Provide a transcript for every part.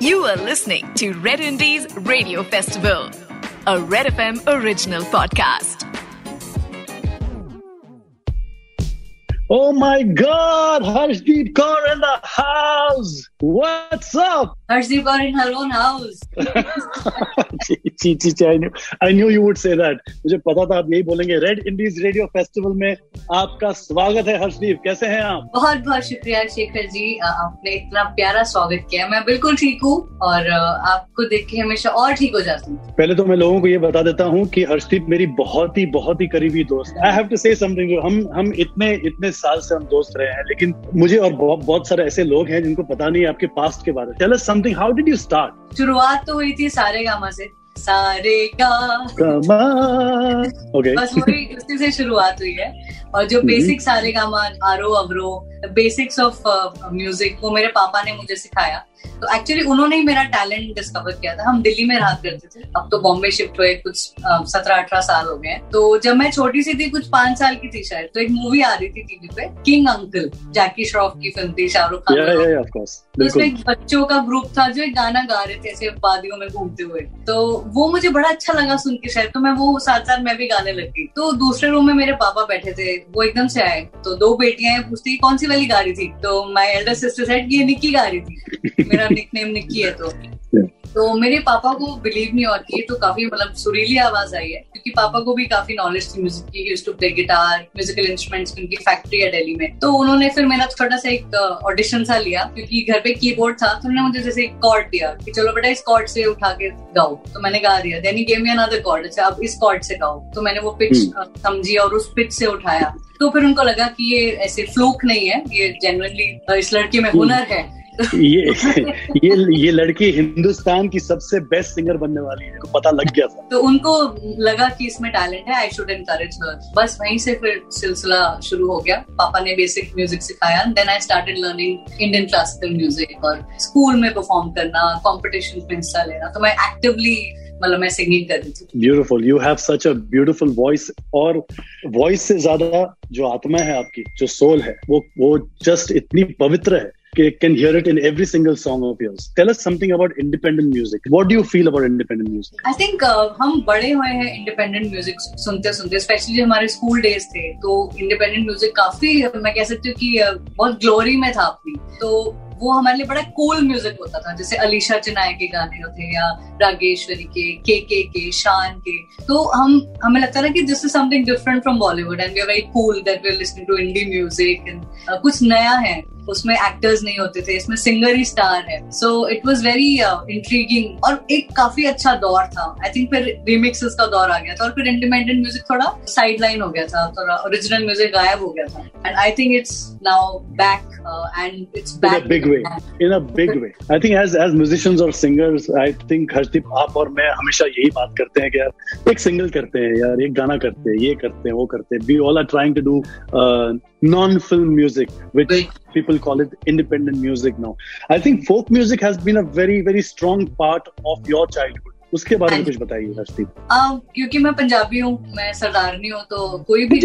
You are listening to Red Indies Radio Festival, a Red FM original podcast. Oh my God, Harshdeep Kaur in the house. What's up? Harshdeep Kaur in her own house. ची ची ची I knew I knew you would say that मुझे पता था आप यही बोलेंगे। Red Indies radio festival में आपका स्वागत है हर्षदीप। कैसे हैं आप? बहुत बहुत शुक्रिया शेखर जी। आपने इतना प्यारा स्वागत किया मैं बिल्कुल ठीक हूँ और आपको देख के हमेशा और ठीक हो जाती हूँ। पहले तो मैं लोगों को ये बता देता हूँ कि हर्षदीप मेरी बहुत ही बहुत ही करीबी दोस्त I have to say something हम हम इतने इतने साल से हम दोस्त रहे हैं लेकिन मुझे और बहुत, बहुत सारे ऐसे लोग हैं जिनको पता नहीं आपके पास्ट के बारे में। Us something how did you start शुरुआत तो हुई थी सारे गामा से सारे का ओके बस वही उसी से शुरुआत हुई है। और जो बेसिक हम्म। सारे गामा आरो अवरो बेसिक्स ऑफ़ म्यूज़िक वो मेरे पापा ने मुझे सिखाया। तो एक्चुअली उन्होंने ही मेरा टैलेंट डिस्कवर किया था। हम दिल्ली में रहा करते थे। अब तो बॉम्बे शिफ्ट हुए कुछ सत्रह अठारह साल हो गए तो जब मैं छोटी सी थी कुछ पाँच साल की थी शायद तो एक मूवी आ रही थी टीवी पे किंग अंकल जैकी श्रॉफ की फ़िल्म थी Shahrukh Khan yeah, yeah, yeah, तो उसमें एक बच्चों का ग्रुप था जो एक गाना गा रहे थे ऐसे वादियों में घूमते हुए। तो वो मुझे बड़ा अच्छा लगा सुन के शायद तो मैं वो साथ साथ मैं भी गाने लग गई। तो दूसरे रूम में मेरे पापा बैठे थे वो एकदम से आए। तो दो बेटियाँ पूछती कौन सी वाली गा रही थी? तो माई एल्डर सिस्टर सेट ये निक्की गा रही थी। मेरा निक नेम निक्की है तो। तो मेरे पापा को बिलीव नहीं और है तो काफ़ी मतलब सुरीली आवाज़ आई है। क्योंकि पापा को भी काफ़ी नॉलेज थी म्यूज़िक की used to play guitar musical instruments की उनकी फैक्ट्री है दिल्ली में तो उन्होंने फिर मेरा छोटा सा एक ऑडिशन सा लिया क्योंकि घर पे कीबोर्ड था तो उन्होंने मुझे जैसे एक कॉर्ड दिया कि चलो बेटा इस कॉर्ड से उठा के गाओ तो मैंने गा दिया then he gave me another chord अच्छा अब इस कॉर्ड से गाओ तो मैंने वो पिच hmm. समझी और उस पिच से उठाया तो फिर उनको लगा कि ये ऐसे फ्लूक नहीं है ये जेनुअनली इस लड़के में. हुनर है ये ये ये लड़की हिंदुस्तान की सबसे बेस्ट सिंगर बनने वाली है पता लग गया था। तो उनको लगा कि इसमें टैलेंट है आई शुड एनकरेज हर बस वहीं से फिर सिलसिला शुरू हो गया। पापा ने बेसिक म्यूज़िक सिखाया then I started learning Indian classical music और स्कूल में परफॉर्म करना कॉम्पिटिशन में हिस्सा लेना। तो मैं एक्टिवली मतलब मैं सिंगिंग कर रही थी। Beautiful you have such a beautiful voice और वॉइस से ज़्यादा जो आत्मा है आपकी जो सोल है वो वो जस्ट इतनी पवित्र है। can hear it in every single song of yours. Tell us something about independent music. What do you feel about independent music? I think uh, हम बड़े हुए हैं independent music सुनते सुनते especially हमारे school days थे तो independent music काफी मैं कह सकती हूँ कि बहुत ग्लोरी में था अपनी तो वो हमारे लिए बड़ा कूल म्यूज़िक होता था जैसे अलीशा चिनाय के गाने होते या रागेश्वरी के के के के शान के। तो हम हमें लगता था कि this is something different from Bollywood and we are very cool that we are listening to indie music and कुछ नया है। उसमें एक्टर्स नहीं होते थे इसमें सिंगर ही स्टार है। So it was very intriguing और एक काफ़ी अच्छा दौर था। आई थिंक फिर रिमिक्सेस का दौर आ गया था और फिर इंडिपेंडेंट म्यूज़िक थोड़ा साइड लाइन हो गया था थोड़ा ओरिजिनल म्यूज़िक गायब हो गया था। And I think it's now back and it's back big way in a big way I think as as musicians और सिंगर्स आई थिंक हर्षदीप आप और मैं हमेशा यही बात करते हैं कि यार एक सिंगल करते हैं यार एक गाना करते हैं ये करते हैं वो करते हैं we all are trying to do non film music, which right. people call it independent music now. I think folk music has been a very, very strong part of your childhood. उसके बारे में कुछ बताइए हर्षदीप क्योंकि मैं पंजाबी हूँ मैं सरदारनी हूँ तो कोई भी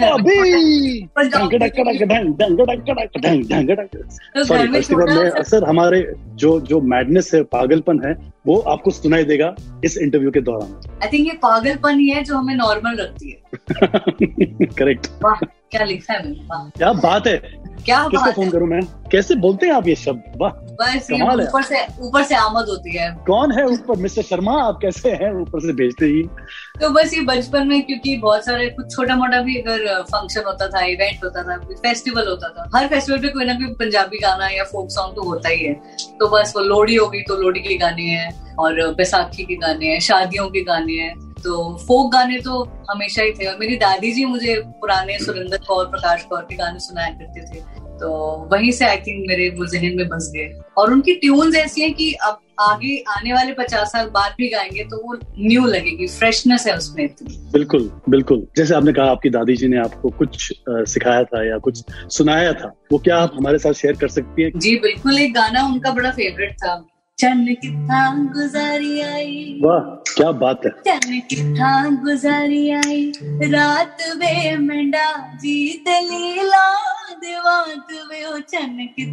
सर हमारे जो जो मैडनेस है पागलपन है वो आपको सुनाई देगा इस इंटरव्यू के दौरान आई थिंक ये पागलपन ही है जो हमें नॉर्मल रखती है करेक्ट क्या लिखा है मैंने? क्या बात है। क्या किसको फ़ोन करूँ मैं? कैसे बोलते हैं आप ये शब्द? वाह बस ऊपर से ऊपर से आमद होती है। कौन है ऊपर? मिस्टर शर्मा आप कैसे हैं? ऊपर से भेजते ही। तो बस ये बचपन में क्योंकि बहुत सारे कुछ छोटा मोटा भी अगर फ़ंक्शन होता था इवेंट होता था फेस्टिवल होता था हर फेस्टिवल पे कोई ना कोई पंजाबी गाना या फोक सॉन्ग तो होता ही है। तो बस वो लोहड़ी होगी तो लोहड़ी के गाने हैं और बैसाखी के गाने हैं शादियों के गाने हैं। तो फोक गाने तो हमेशा ही थे। और मेरी दादी जी मुझे पुराने सुरेंद्र कौर प्रकाश कौर के गाने सुनाया करते थे। तो वहीं से आई थिंक मेरे वो जहन में बस गए। और उनकी ट्यून्स ऐसी हैं कि अब आगे आने वाले पचास साल बाद भी गाएँगे तो वो न्यू लगेगी फ्रेशनेस है उसमें इतनी। बिल्कुल बिल्कुल। जैसे आपने कहा आपकी दादी जी ने आपको कुछ सिखाया था या कुछ सुनाया था वो क्या आप हमारे साथ शेयर कर सकती हैं? जी बिल्कुल एक गाना उनका बड़ा फेवरेट था। चन की गुजारी आई। वाह क्या बात है। चल की गुजारी आई। रात वे मंडा जीत लीला देवात वे ओ चन की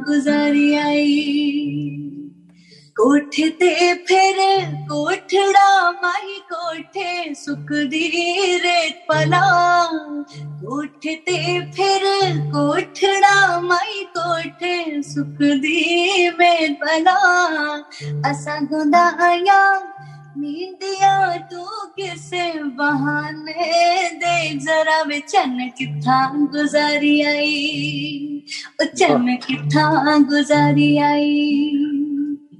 गुजारी आई। कोठे ते फिर कोठड़ा माही कोठे सुख दी रेत पला। कोठे ते फिर कोठड़ा माही कोठे सुख दी गुजारी आई। चन गुजारी आई।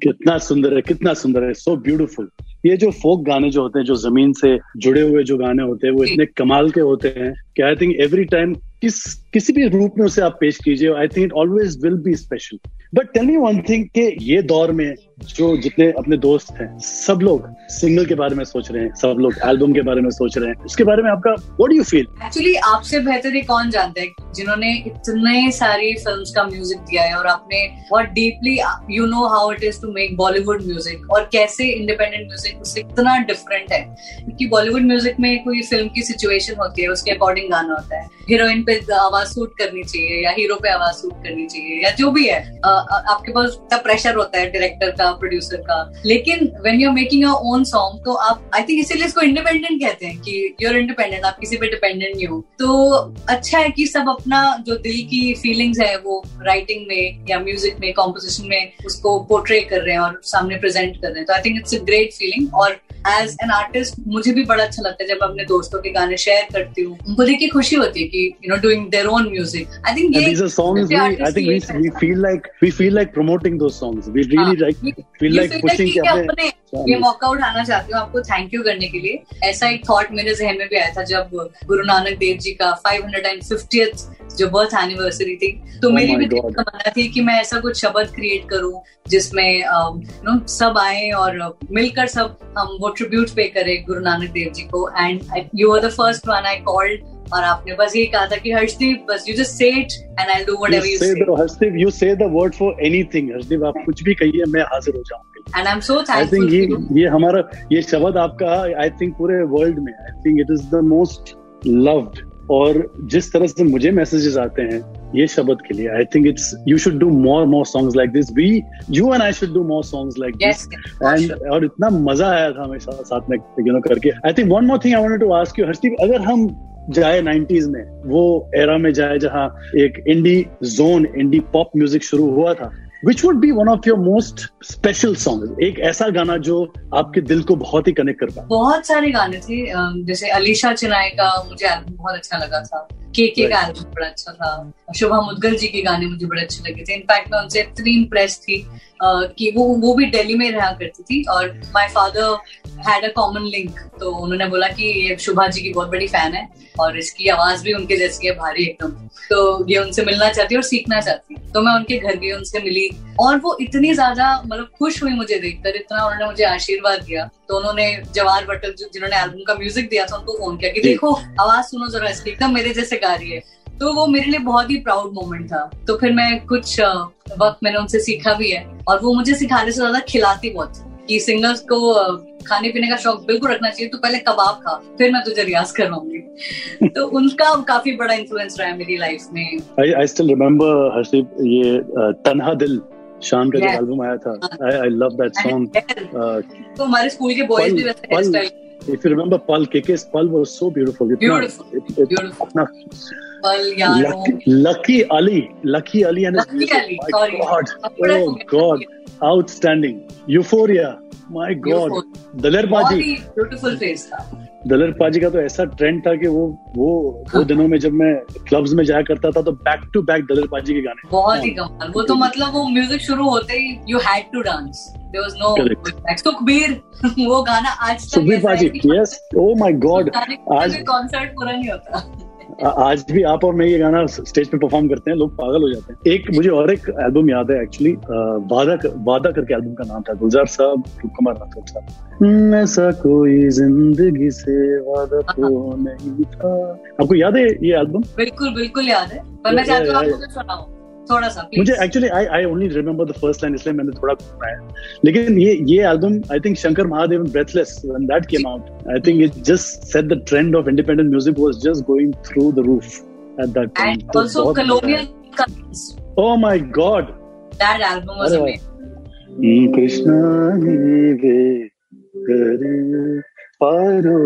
कितना सुंदर है कितना सुंदर है सो ब्यूटीफुल ये जो फोक गाने जो होते हैं जो ज़मीन से जुड़े हुए जो गाने होते हैं वो इतने कमाल के होते हैं कि आई थिंक एवरी टाइम किस किसी भी रूप में उसे आप पेश कीजिए I think it always will be special but tell me one thing कि ये दौर में जो जितने अपने दोस्त हैं, सब लोग सिंगल के बारे में सोच रहे हैं, सब लोग एल्बम के बारे में सोच रहे हैं। इसके बारे में आपका what do you feel actually आपसे बेहतर ये कौन जानता है जिन्होंने इतने सारी फिल्म्स का म्यूज़िक दिया है और आपने बहुत deeply you know how it is to make Bollywood music और कैसे इंडिपेंडेंट म्यूज़िक उससे इतना डिफरेंट है। क्योंकि बॉलीवुड म्यूज़िक में कोई फ़िल्म की सिचुएशन होती है, उसके अकॉर्डिंग गाना होता है। हीरोइन पे आवाज़ सूट करनी चाहिए, या हीरो पे आवाज़ सूट करनी चाहिए, या जो भी है आपके पास इतना प्रेशर होता है डायरेक्टर का प्रोड्यूसर का, लेकिन when you are making your own song तो आप आई थिंक इसीलिए इसको इंडिपेंडेंट कहते हैं कि यूर इंडिपेंडेंट आप किसी पे डिपेंडेंट नहीं हो। तो अच्छा है कि सब अपना जो दिल की फीलिंग्स है, वो राइटिंग में या म्यूज़िक में कॉम्पोजिशन में उसको पोर्ट्रे कर रहे हैं और सामने प्रेजेंट कर रहे हैं। तो I think it's a great feeling और एज एन आर्टिस्ट मुझे भी बड़ा अच्छा लगता है जब अपने दोस्तों के गाने शेयर करती हूँ। उनको देख के खुशी होती है कि you know doing their own music I think these are songs we, I think we, we feel like we feel like promoting those songs. We really हाँ, like feel like pushing कि अपने ये मौका उठाना चाहती हूँ आपको थैंक यू करने के लिए। ऐसा एक थॉट मेरे जहन में भी आया था जब गुरु नानक देव जी का फाइव हंड्रेड एंड फिफ्टियथ जो बर्थ एनिवर्सरी थी। तो Oh मेरी भी. तमन्ना थी कि मैं ऐसा कुछ शब्द क्रिएट करूँ जिसमें यू नो सब आए और मिलकर सब हम वो ट्रिब्यूट पे करे गुरु नानक देव जी को. And you are the first one I called और आपने बस यही कहा था कि हर्षदीप बस you just say it and I do whatever you say Harshdeep you say the word for anything Harshdeep आप कुछ भी कहिए मैं हाजिर हो जाऊँगा. And I am so thankful I think ये ये हमारा ये शब्द आपका आई थिंक पूरे वर्ल्ड में I think it is the most loved और जिस तरह से मुझे मैसेजेस आते हैं ये शब्द के लिए I think it's you should do more more songs like this we you and I should do more songs like this and और इतना मज़ा आया था हमेशा साथ में यू नो करके। I think one more thing I wanted to ask you Harshdeep अगर हम जाए 90s में वो एरा में जाए जहाँ एक indie zone indie pop music शुरू हुआ था which would be one of your most special song एक ऐसा गाना जो आपके दिल को बहुत ही कनेक्ट कर पाए बहुत सारे गाने थे जैसे अलीशा चिनाई का मुझे एल्बम बहुत अच्छा लगा था। के के का एल्बम बड़ा अच्छा था। शुभा मुदगल जी के गाने मुझे बड़े अच्छे लगे थे। इनफैक्ट मैं उनसे इतनी इम्प्रेस थी कि वो वो भी दिल्ली में रहा करती थी और my father had a common link तो उन्होंने बोला कि ये शुभा जी की बहुत बड़ी फ़ैन है और इसकी आवाज़ भी उनके जैसी है भारी एकदम। तो ये उनसे मिलना चाहती है और सीखना चाहती है। तो मैं उनके घर गई उनसे मिली। और वो इतनी ज़्यादा मतलब खुश हुई मुझे देखकर इतना उन्होंने मुझे आशीर्वाद दिया। तो उन्होंने जवाहर भट्टल जो- जिन्होंने एल्बम का म्यूज़िक दिया था उनको फ़ोन किया कि देखो आवाज़ सुनो जरा इसकी एकदम मेरे जैसे गा रही है। तो वो मेरे लिए बहुत ही प्राउड मोमेंट था। तो फिर मैं कुछ वक्त मैंने उनसे सीखा भी है। और वो मुझे सिखाने से ज़्यादा खिलाती बहुत कि सिंगर्स को खाने पीने का शौक बिल्कुल रखना चाहिए तो पहले कबाब खा फिर मैं तुझे रियाज करवाऊँगी तो उनका काफ़ी बड़ा इन्फ्लुएंस रहा है मेरी लाइफ में I I still remember Harshdeep ये तन्हा दिल शान का जो एल्बम आया था I I love that song तो हमारे स्कूल के बॉयज़ भी वैसे hair If you remember Pal, KK's Pal was so beautiful. Beautiful. it- it- Beautiful. पल यारों Lucky, Lucky Ali, Lucky Ali and his Lucky music. Ali, My sorry. God, oh God, outstanding. Euphoria, my God. Daler Paaji, beautiful face था। दलेर पाजी का तो ऐसा trend था कि वो वो वो दिनों में जब मैं क्लब्स में जाया करता था तो बैक टू बैक दलेर पाजी के गाने। बहुत ही कमाल। वो तो मतलब वो म्यूज़िक शुरू होते ही you had to dance there was no. Sukhbir वो गाना आज तक Sukhbir Paaji yes oh my god आज कॉन्सर्ट पूरा नहीं होता। आज भी आप और मैं ये गाना स्टेज पे परफॉर्म करते हैं लोग पागल हो जाते हैं। एक मुझे और एक एल्बम याद है एक्चुअली वादा वादा करके एल्बम का नाम था गुलजार साहब कुमार राठौर साहब। "हम्म, ऐसा कोई ज़िंदगी से वादा तो नहीं था। आपको याद है ये एल्बम बिल्कुल बिल्कुल याद है। पर मैं चाहती हूँ आप मुझे सुनाओ। थोड़ा सा मुझे actually I I only remember the first line इसलिए मैंने थोड़ा सुनाया लेकिन ये ये album I think Shankar Mahadevan breathless when that came out I think it just set the trend of independent music was just going through the roof at that time and also colonial oh my god that album was. Amazing Krishna नीवे करे पारो।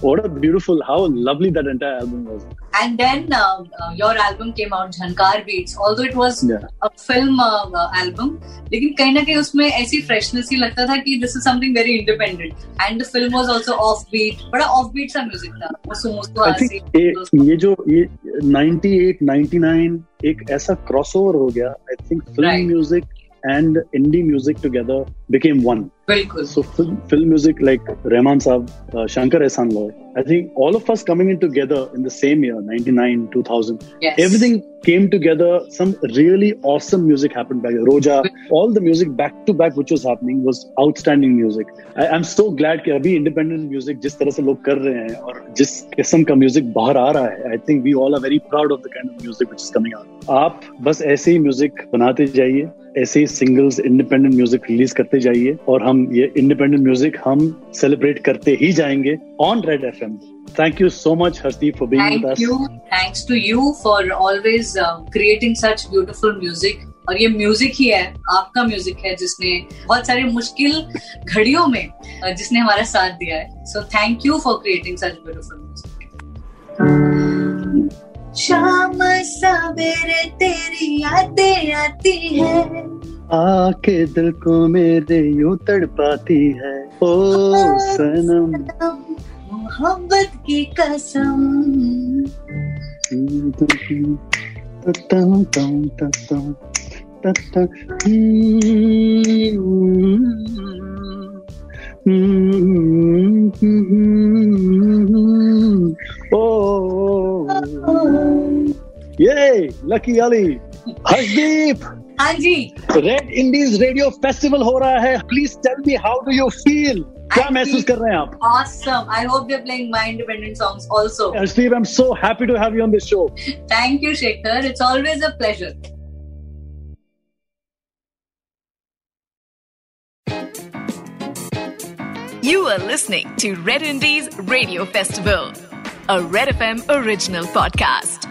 What a beautiful how lovely that entire album was. And then uh, uh, your album came out Jhankar Beats although it was yeah. a film uh, uh, album लेकिन कहीं ना कहीं उसमें ऐसी freshness ही लगता था कि is something very independent and the film was also off beat बड़ा बीट सा म्यूज़िक था मुसु मुसु आसी ये, ये जो ये 98 99 एक ऐसा क्रॉसओवर हो गया I think film Right. Music and indie music together became one बिल्कुल So film, film music like Rahman Saab, uh, Shankar Ehsan Loy, I think all of us coming in together in the same year, 99, 2000, yes everything came together. Some really awesome music happened back. Roja, all the music back to back which was happening was outstanding music. I, I'm so glad कि अभी independent music जिस तरह से लोग कर रहे हैं और जिस किस्म का म्यूज़िक बाहर आ रहा है I think we all are very proud of the kind of music which is coming out. आप बस ऐसे ही म्यूज़िक बनाते जाइए ऐसे ही सिंगल्स इंडिपेंडेंट म्यूज़िक रिलीज़ करते जाइए और हम ये इंडिपेंडेंट म्यूज़िक हम सेलिब्रेट करते ही जाएँगे on Red F M thank you so much Harshdeep for being with Thank अस you. Thanks to you for always uh, creating such beautiful music. और ये म्यूज़िक ही है आपका म्यूज़िक है जिसने बहुत सारे मुश्किल घड़ियों में जिसने हमारा साथ दिया है so thank you for creating such beautiful music शाम सवेरे तेरी यादें आती है आके दिल को मेरे यूँ तड़पाती है ओ सनम मोहब्बत की कसम तम तम तम तम yay! Lucky Ali, Harshdeep, हाँ जी रेड इंडीज रेडियो फेस्टिवल हो रहा है please tell me how do you feel क्या I महसूस feel- कर रहे हैं आप awesome I hope they're playing my independent songs also Harshdeep I am so happy to have you on this show Thank you, Shekhar. It's always a pleasure. You are listening to Red Indies Radio Festival, a Red FM original podcast.